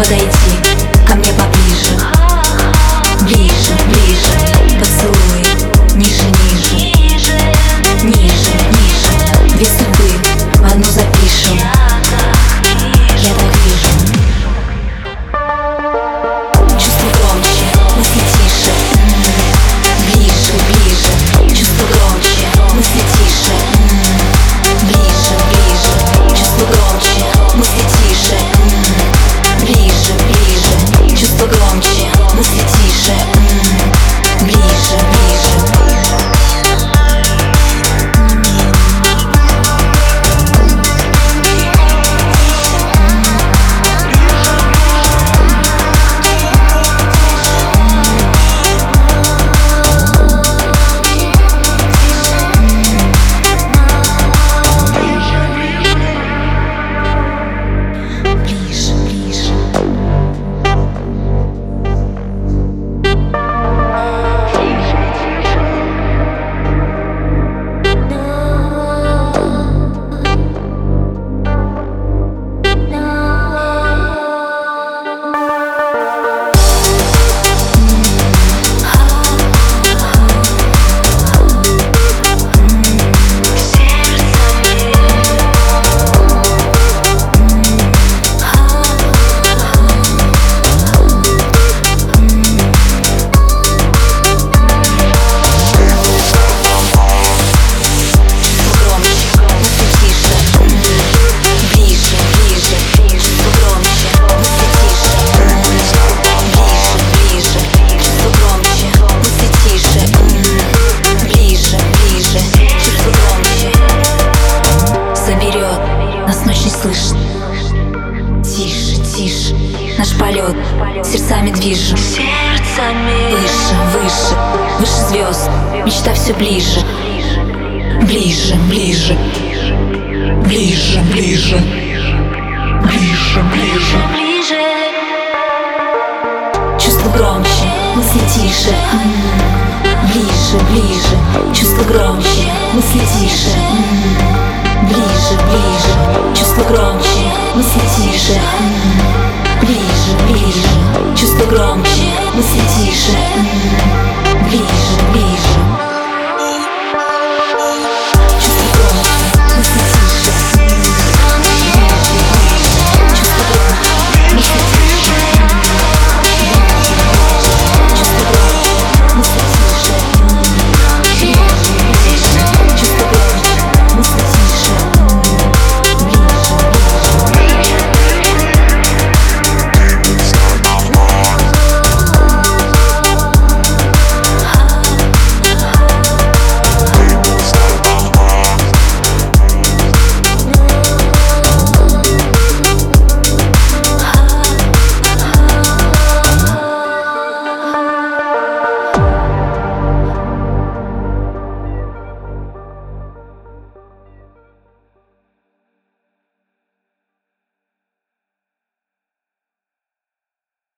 抱在一起。Полет. Сердцами движем. Сердцами. Выше, выше, выше звезд. Мечта все ближе. Ближе, ближе. Ближе, ближе. Ближе, ближе. Ближе. Чувство громче, мысли тише. Ближе, ближе. Чувство громче, мысли тише. Ближе, ближе. Чувство громче, мысли тише громче, мысли тише